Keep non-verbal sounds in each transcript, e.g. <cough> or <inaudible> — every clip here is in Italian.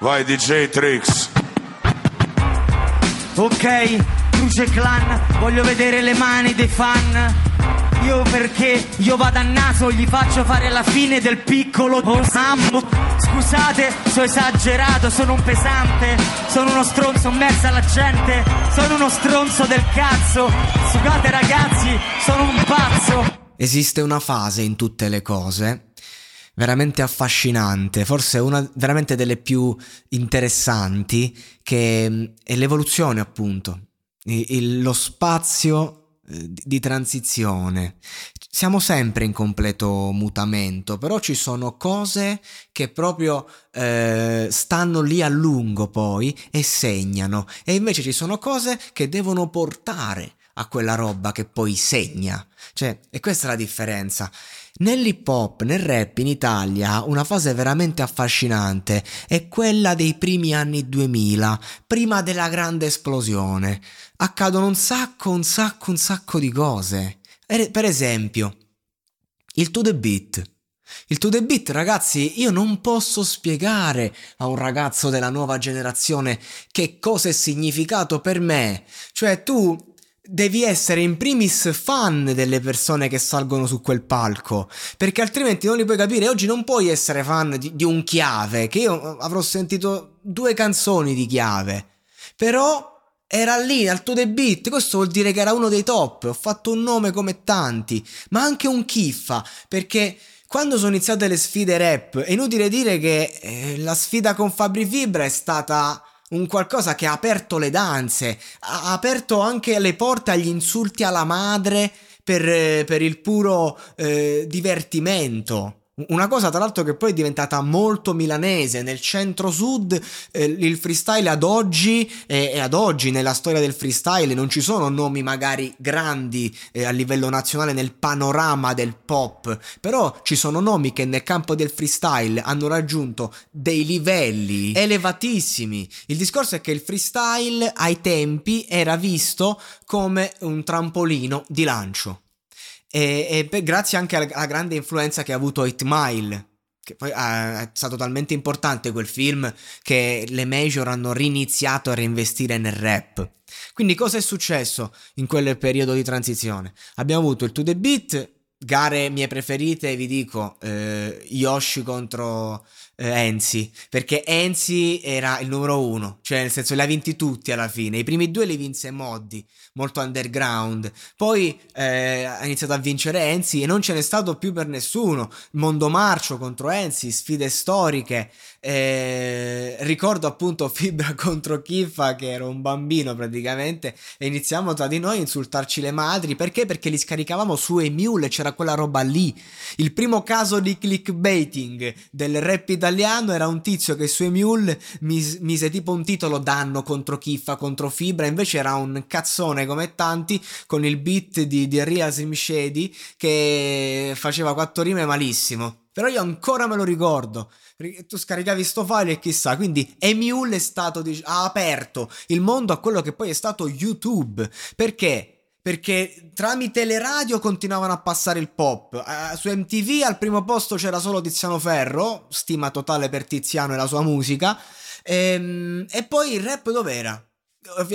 Vai DJ Trix. Ok, Cruce Clan, voglio vedere le mani dei fan. Io perché io vado a naso, gli faccio fare la fine del piccolo oh, sambo. Scusate, sono esagerato, sono un pesante, sono uno stronzo in mezzo alla gente, sono uno stronzo del cazzo. Scusate ragazzi, sono un pazzo. Esiste una fase in tutte le cose veramente affascinante, forse una veramente delle più interessanti, che è l'evoluzione appunto, il, lo spazio eh, di transizione. Siamo sempre in completo mutamento, però ci sono cose che proprio eh, stanno lì a lungo poi e segnano, e invece ci sono cose che devono portare a quella roba che poi segna. Cioè, e questa è la differenza. Nell'hip hop, nel rap in Italia, una fase veramente affascinante è quella dei primi anni 2000, prima della grande esplosione. Accadono un sacco, un sacco, un sacco di cose. Per esempio, il to the beat. Il to the beat, ragazzi, io non posso spiegare a un ragazzo della nuova generazione che cosa è significato per me. Cioè, tu devi essere in primis fan delle persone che salgono su quel palco, perché altrimenti non li puoi capire. Oggi non puoi essere fan di, di un chiave, che io avrò sentito due canzoni di chiave, però era lì al tuo debit, questo vuol dire che era uno dei top, ho fatto un nome come tanti, ma anche un kiffa, perché quando sono iniziate le sfide rap, è inutile dire che eh, la sfida con Fabri Fibra è stata un qualcosa che ha aperto le danze, ha aperto anche le porte agli insulti alla madre per, per il puro eh, divertimento. Una cosa tra l'altro che poi è diventata molto milanese, nel centro-sud eh, il freestyle ad oggi eh, e ad oggi nella storia del freestyle non ci sono nomi magari grandi eh, a livello nazionale nel panorama del pop, però ci sono nomi che nel campo del freestyle hanno raggiunto dei livelli elevatissimi. Il discorso è che il freestyle ai tempi era visto come un trampolino di lancio. E, e grazie anche alla, grande influenza che ha avuto 8 Mile, che poi ah, è stato talmente importante quel film che le major hanno riniziato a reinvestire nel rap. Quindi cosa è successo in quel periodo di transizione? Abbiamo avuto il To The Beat, gare mie preferite, vi dico, eh, Yoshi contro eh, Enzi, perché Enzi era il numero uno, cioè nel senso li ha vinti tutti alla fine, i primi due li vinse Moddi, molto underground, poi eh, ha iniziato a vincere Enzi e non ce n'è stato più per nessuno, Mondo Marcio contro Enzi, sfide storiche, eh, ricordo appunto Fibra <laughs> contro Kiffa che ero un bambino praticamente e iniziamo tra di noi a insultarci le madri. Perché? Perché li scaricavamo su Emule, c'era quella roba lì. Il primo caso di clickbaiting del rap italiano era un tizio che su Emule mise, mise tipo un titolo danno contro Kiffa, contro Fibra, invece era un cazzone come tanti con il beat di, di Ria Shady che faceva quattro rime malissimo. Però io ancora me lo ricordo tu scaricavi sto file e chissà, quindi Emule è stato, ha aperto il mondo a quello che poi è stato YouTube. Perché? Perché tramite le radio continuavano a passare il pop. Uh, su MTV al primo posto c'era solo Tiziano Ferro, stima totale per Tiziano e la sua musica. E, ehm, e poi il rap dov'era?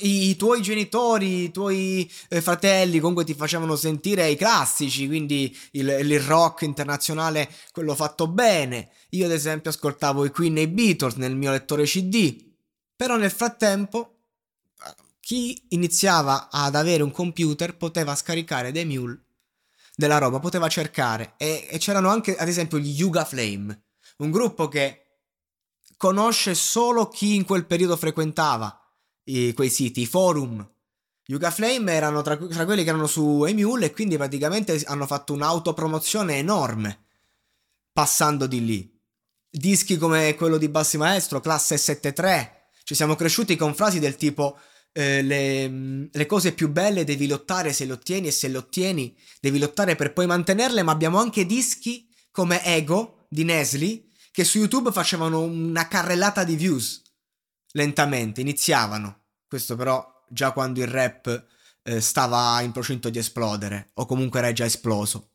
i, tuoi genitori, i tuoi eh, fratelli comunque ti facevano sentire i classici, quindi il, il, rock internazionale, quello fatto bene. Io ad esempio ascoltavo i Queen e i Beatles nel mio lettore CD, però nel frattempo chi iniziava ad avere un computer poteva scaricare dei mule della roba, poteva cercare e, e c'erano anche ad esempio gli Yuga Flame, un gruppo che conosce solo chi in quel periodo frequentava i, quei siti, i forum. Yuga Flame erano tra, tra, quelli che erano su Emule e quindi praticamente hanno fatto un'autopromozione enorme passando di lì. Dischi come quello di Bassi Maestro, classe 7.3, ci siamo cresciuti con frasi del tipo eh, le, le, cose più belle devi lottare se le ottieni e se le ottieni devi lottare per poi mantenerle, ma abbiamo anche dischi come Ego di Nesli che su YouTube facevano una carrellata di views lentamente, iniziavano. Questo però già quando il rap eh, stava in procinto di esplodere o comunque era già esploso.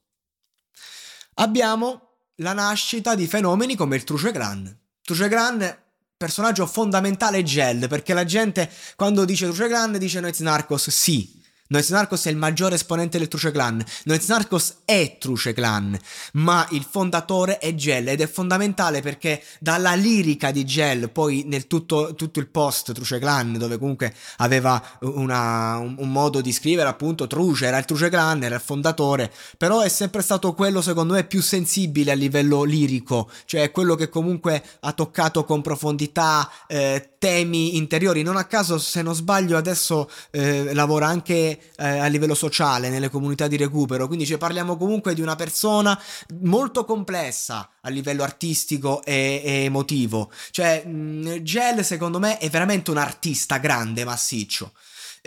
Abbiamo la nascita di fenomeni come il Truce Gran. Truce Gran personaggio fondamentale Gel, perché la gente quando dice Truce Gran dice Noiz Narcos, sì, Noiz Narcos è il maggiore esponente del Truce Clan. Noiz Narcos è Truce Clan, ma il fondatore è Gel ed è fondamentale perché dalla lirica di Gel, poi nel tutto, tutto il post Truce Clan, dove comunque aveva una, un, un, modo di scrivere appunto Truce, era il Truce Clan, era il fondatore, però è sempre stato quello secondo me più sensibile a livello lirico, cioè quello che comunque ha toccato con profondità eh, temi interiori. Non a caso, se non sbaglio, adesso eh, lavora anche eh, a livello sociale nelle comunità di recupero. Quindi cioè, parliamo comunque di una persona molto complessa a livello artistico e, e emotivo. Cioè, mh, Gel, secondo me, è veramente un artista grande, massiccio.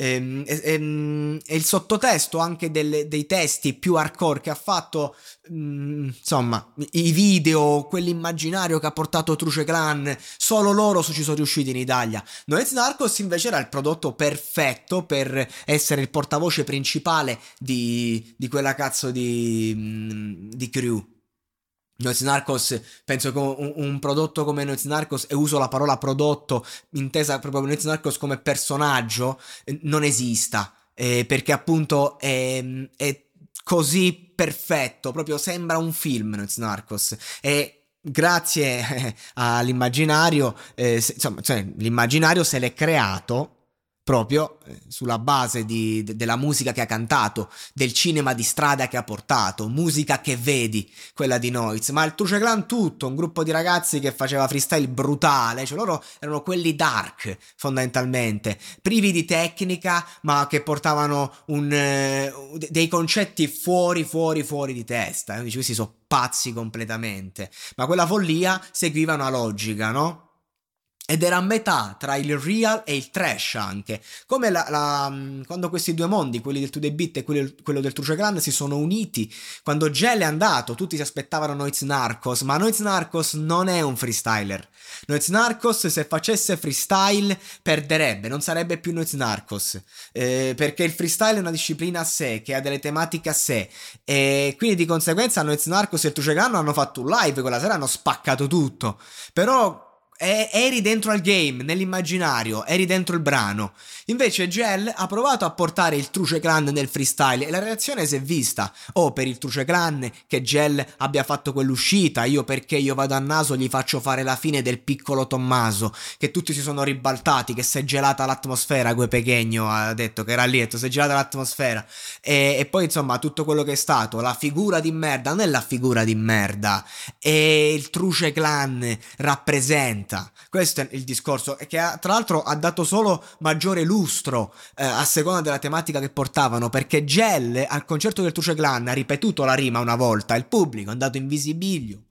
Ehm, e, e, ehm, e, il sottotesto anche delle, dei testi più hardcore che ha fatto, mh, mm, insomma, i video, quell'immaginario che ha portato Truce Clan, solo loro ci sono riusciti in Italia. Noez Narcos invece era il prodotto perfetto per essere il portavoce principale di, di quella cazzo di, mm, di crew. Noiz Narcos, penso che un, un, prodotto come Noiz Narcos, e uso la parola prodotto intesa proprio Noiz Narcos come personaggio, eh, non esista, eh, perché appunto è, è, così perfetto, proprio sembra un film Noiz Narcos, e grazie eh, all'immaginario, eh, se, insomma, cioè, l'immaginario se l'è creato proprio eh, sulla base di, de, della musica che ha cantato, del cinema di strada che ha portato, musica che vedi, quella di Noiz, ma il Truce Clan tutto, un gruppo di ragazzi che faceva freestyle brutale, cioè loro erano quelli dark fondamentalmente, privi di tecnica, ma che portavano un, eh, dei concetti fuori, fuori, fuori di testa, quindi questi sono pazzi completamente, ma quella follia seguiva una logica, no? Ed era a metà tra il real e il trash anche. Come la, la, mm, quando questi due mondi, quelli del 2D Beat e quello, quello del Truce Clan, si sono uniti. Quando Gel è andato, tutti si aspettavano Noiz Narcos, ma Noiz Narcos non è un freestyler. Noiz Narcos, se facesse freestyle, perderebbe, non sarebbe più Noiz Narcos. Eh, perché il freestyle è una disciplina a sé, che ha delle tematiche a sé. E quindi di conseguenza Noiz Narcos e il Truce Clan hanno fatto un live quella sera, hanno spaccato tutto. Però eri dentro al game, nell'immaginario, eri dentro il brano. Invece Gel ha provato a portare il Truce Clan nel freestyle e la reazione si è vista. Oh, per il Truce Clan che Gel abbia fatto quell'uscita, io perché io vado a naso gli faccio fare la fine del piccolo Tommaso, che tutti si sono ribaltati, che si è gelata l'atmosfera, Gue Pechegno ha detto che era lì, si è gelata l'atmosfera. E, e poi insomma tutto quello che è stato, la figura di merda, non è la figura di merda, e il Truce Clan rappresenta vita. Questo è il discorso, che ha, tra l'altro ha dato solo maggiore lustro eh, a seconda della tematica che portavano, perché Gel al concerto del Truce Clan ha ripetuto la rima una volta, il pubblico è andato in visibilio.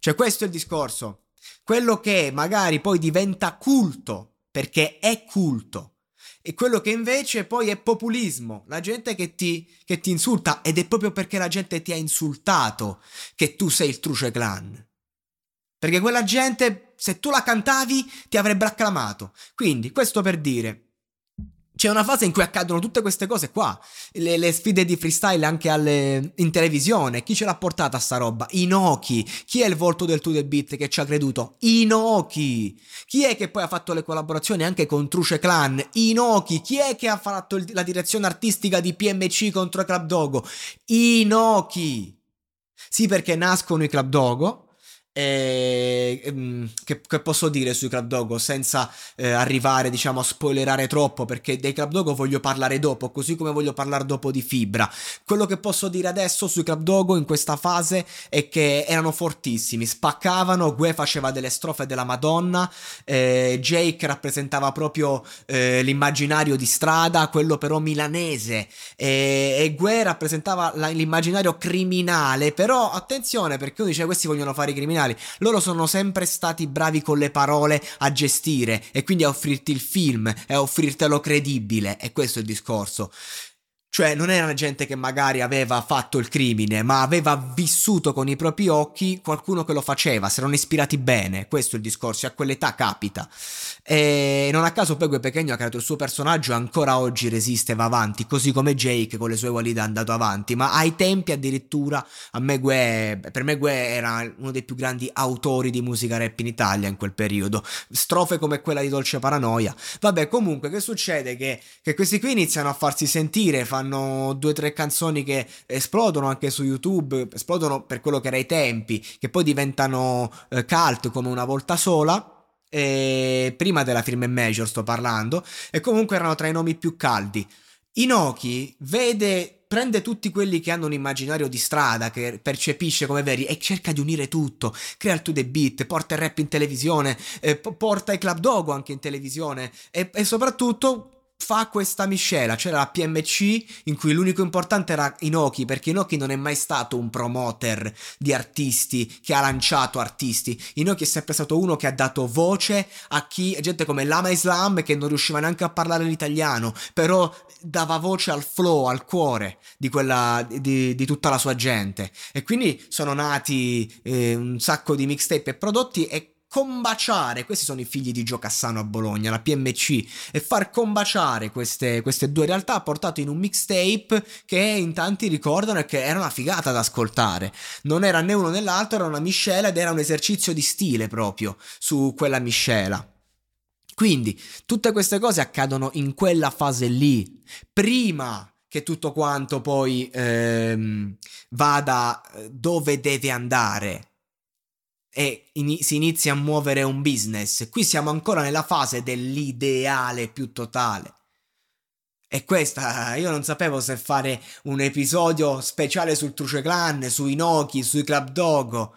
Cioè questo è il discorso. Quello che magari poi diventa culto, perché è culto, e quello che invece poi è populismo, la gente che ti, che ti, insulta ed è proprio perché la gente ti ha insultato che tu sei il Truce Clan. Perché quella gente, se tu la cantavi, ti avrebbe acclamato. Quindi, questo per dire, c'è una fase in cui accadono tutte queste cose qua, le, le sfide di freestyle anche alle, in televisione, chi ce l'ha portata sta roba? Inoki, chi è il volto del To The Beat che ci ha creduto? Inoki, chi è che poi ha fatto le collaborazioni anche con Truce Clan? Inoki, chi è che ha fatto il, la direzione artistica di PMC contro Club Dogo? Inoki. Sì perché nascono i Club Dogo, e, ehm, che, che, posso dire sui Club Dogo senza eh, arrivare diciamo a spoilerare troppo perché dei Club Dogo voglio parlare dopo così come voglio parlare dopo di Fibra. Quello che posso dire adesso sui Club Dogo in questa fase è che erano fortissimi spaccavano Gue faceva delle strofe della Madonna eh, Jake rappresentava proprio eh, l'immaginario di strada quello però milanese e Gue rappresentava la, l'immaginario criminale però attenzione perché uno dice questi vogliono fare i criminali criminali. Loro sono sempre stati bravi con le parole a gestire e quindi a offrirti il film e a offrirtelo credibile. E questo è il discorso. Cioè, non era gente che magari aveva fatto il crimine, ma aveva vissuto con i propri occhi qualcuno che lo faceva, si erano ispirati bene. Questo è il discorso, a quell'età capita. E non a caso quel Pechegno ha creato il suo personaggio e ancora oggi resiste, va avanti, così come Jake con le sue qualità è andato avanti. Ma ai tempi addirittura, a me Gue, per me Gue era uno dei più grandi autori di musica rap in Italia in quel periodo. Strofe come quella di Dolce Paranoia. Vabbè, comunque, che succede? Che, che questi qui iniziano a farsi sentire, fanno fanno due o tre canzoni che esplodono anche su YouTube, esplodono per quello che era i tempi, che poi diventano eh, cult come una volta sola. E prima della firma major sto parlando, e comunque erano tra i nomi più caldi. Inoki vede prende tutti quelli che hanno un immaginario di strada, che percepisce come veri e cerca di unire tutto, crea il to the beat, porta il rap in televisione, eh, porta i club dogo anche in televisione e, e soprattutto fa questa miscela, c'era la PMC in cui l'unico importante era Inoki, perché Inoki non è mai stato un promoter di artisti che ha lanciato artisti. Inoki è sempre stato uno che ha dato voce a chi, gente come Lama Islam che non riusciva neanche a parlare l'italiano, però dava voce al flow, al cuore di, quella, di, di tutta la sua gente. E quindi sono nati eh, un sacco di mixtape e prodotti e combaciare, questi sono i figli di Gio Cassano a Bologna, la PMC, e far combaciare queste, queste due realtà ha portato in un mixtape che in tanti ricordano e che era una figata da ascoltare. Non era né uno né l'altro, era una miscela ed era un esercizio di stile proprio su quella miscela. Quindi tutte queste cose accadono in quella fase lì, prima che tutto quanto poi ehm, vada eh, dove deve andare e in- si inizia a muovere un business. Qui siamo ancora nella fase dell'ideale più totale. E questa, io non sapevo se fare un episodio speciale sul Truce Clan, sui Noki, sui Club Dogo.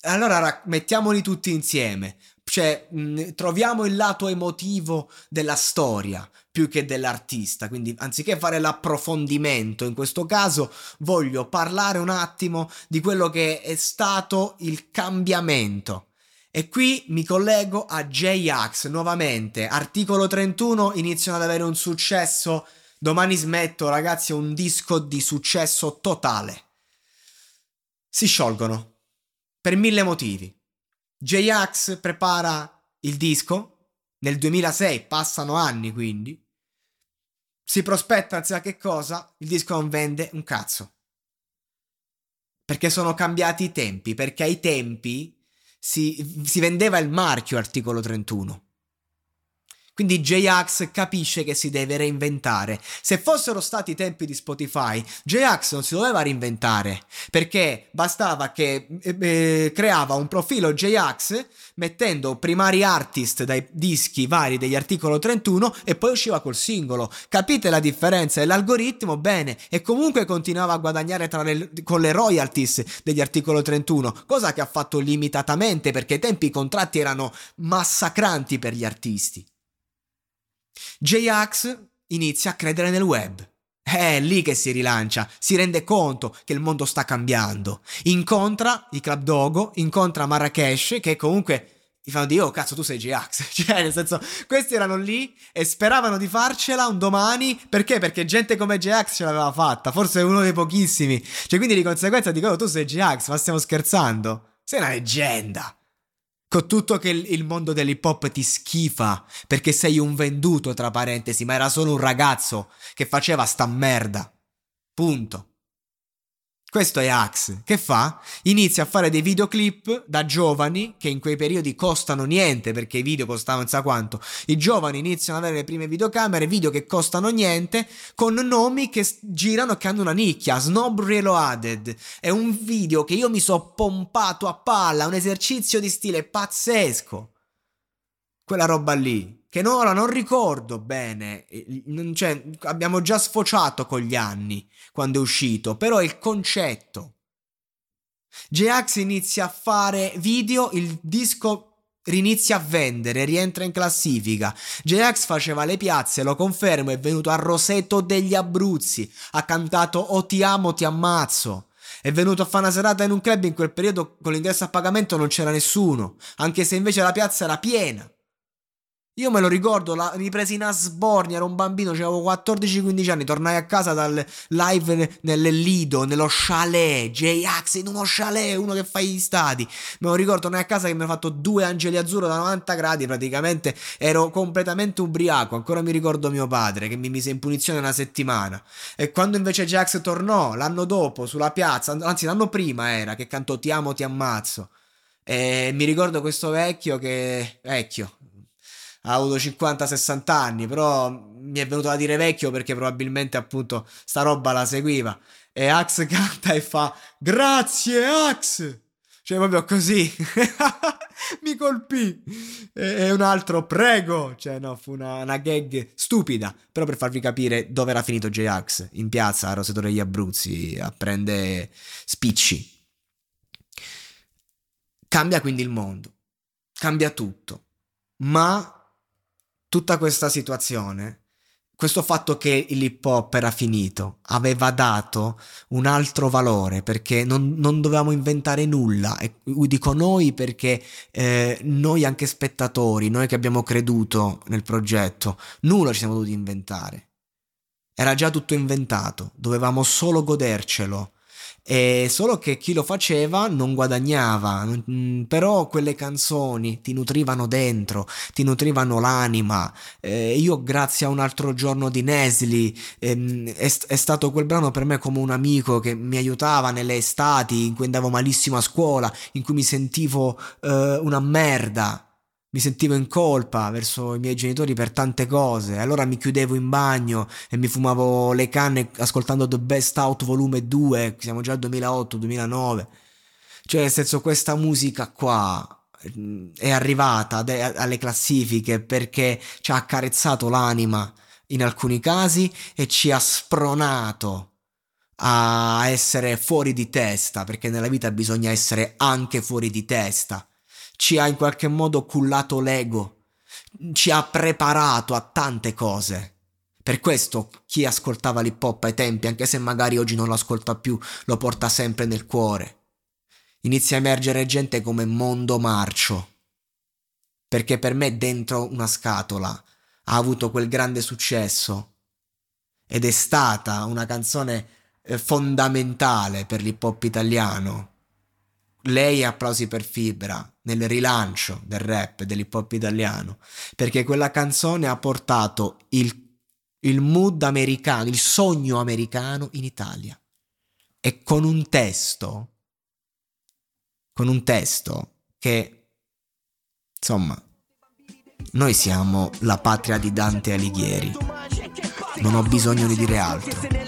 Allora ra- mettiamoli tutti insieme. Cioè, mh, troviamo il lato emotivo della storia più che dell'artista. Quindi, anziché fare l'approfondimento, in questo caso voglio parlare un attimo di quello che è stato il cambiamento. E qui mi collego a J-Ax nuovamente. Articolo 31 iniziano ad avere un successo. Domani smetto, ragazzi, è un disco di successo totale. Si sciolgono per mille motivi. J-Ax prepara il disco. Nel 2006 passano anni quindi si prospetta sa che cosa, il disco non vende un cazzo. Perché sono cambiati i tempi, perché ai tempi si, si vendeva il marchio articolo 31. Quindi J-Ax capisce che si deve reinventare. Se fossero stati i tempi di Spotify, J-Ax non si doveva reinventare, perché bastava che eh, eh, creava un profilo J-Ax mettendo primari artist dai dischi vari degli articolo 31 e poi usciva col singolo. Capite la differenza? E l'algoritmo, bene, e comunque continuava a guadagnare le, con le royalties degli articolo 31, cosa che ha fatto limitatamente perché ai tempi i contratti erano massacranti per gli artisti. J-Ax inizia a credere nel web. È lì che si rilancia, si rende conto che il mondo sta cambiando. Incontra i Club Dogo, incontra Marrakesh, che comunque gli fanno dire, oh cazzo tu sei J-Ax. <laughs> Cioè, nel senso, questi erano lì e speravano di farcela un domani. Perché? Perché gente come J-Ax ce l'aveva fatta, forse uno dei pochissimi. Cioè, quindi di conseguenza dicono, oh, tu sei J-Ax, ma stiamo scherzando. Sei una leggenda. Con tutto che il mondo dell'hip hop ti schifa perché sei un venduto, tra parentesi, ma era solo un ragazzo che faceva sta merda. Punto. Questo è Axe. Che fa? Inizia a fare dei videoclip da giovani che in quei periodi costano niente perché i video costavano sa quanto. I giovani iniziano ad avere le prime videocamere, video che costano niente, con nomi che girano e che hanno una nicchia. Snob Reloaded. È un video che io mi so pompato a palla, un esercizio di stile pazzesco. Quella roba lì che no, ora non ricordo bene, cioè, abbiamo già sfociato con gli anni quando è uscito, però è il concetto. J-Ax inizia a fare video, il disco rinizia a vendere, rientra in classifica. J-Ax faceva le piazze, lo confermo, è venuto a Roseto degli Abruzzi, ha cantato O ti amo, ti ammazzo. È venuto a fare una serata in un club in quel periodo con l'ingresso a pagamento non c'era nessuno, anche se invece la piazza era piena. Io me lo ricordo, la ripresi in Asbornia, ero un bambino, avevo 14-15 anni, tornai a casa dal live nel Lido, nello chalet, J-Ax in uno chalet, uno che fa gli stati. Me lo ricordo, tornai a casa che mi ha fatto due angeli azzurro da 90 gradi, praticamente ero completamente ubriaco, ancora mi ricordo mio padre che mi mise in punizione una settimana. E quando invece J-Ax tornò, l'anno dopo, sulla piazza, anzi l'anno prima era, che cantò Ti amo, ti ammazzo. E mi ricordo questo vecchio che... vecchio, ha avuto 50-60 anni, però mi è venuto da dire vecchio perché probabilmente appunto sta roba la seguiva. E Ax <laughs> canta e fa grazie Ax! Cioè proprio così. <laughs> mi colpì. E, un altro prego. Cioè no, fu una, una, gag stupida. Però per farvi capire dove era finito J-Ax. In piazza a Roseto degli Abruzzi a prendere spicci. Cambia quindi il mondo. Cambia tutto. Ma tutta questa situazione, questo fatto che l'hip hop era finito, aveva dato un altro valore perché non, non dovevamo inventare nulla. E dico noi perché eh, noi anche spettatori, noi che abbiamo creduto nel progetto, nulla ci siamo dovuti inventare. Era già tutto inventato, dovevamo solo godercelo e solo che chi lo faceva non guadagnava, mm, però quelle canzoni ti nutrivano dentro, ti nutrivano l'anima. Eh, io grazie a un altro giorno di Nesli ehm, è, stato quel brano per me come un amico che mi aiutava nelle estati in cui andavo malissimo a scuola, in cui mi sentivo eh, una merda mi sentivo in colpa verso i miei genitori per tante cose, allora mi chiudevo in bagno e mi fumavo le canne ascoltando The Best Out volume 2, siamo già al 2008-2009. Cioè, nel senso, questa musica qua mm, è arrivata alle classifiche perché ci ha accarezzato l'anima in alcuni casi e ci ha spronato a essere fuori di testa, perché nella vita bisogna essere anche fuori di testa ci ha in qualche modo cullato l'ego, ci ha preparato a tante cose. Per questo chi ascoltava l'hip hop ai tempi, anche se magari oggi non lo ascolta più, lo porta sempre nel cuore. Inizia a emergere gente come Mondo Marcio. Perché per me dentro una scatola ha avuto quel grande successo ed è stata una canzone eh, fondamentale per l'hip hop italiano lei applausi per Fibra nel rilancio del rap, dell'hip hop italiano, perché quella canzone ha portato il, il mood americano, il sogno americano in Italia. E con un testo, con un testo che, insomma, noi siamo la patria di Dante Alighieri. Non ho bisogno di dire altro.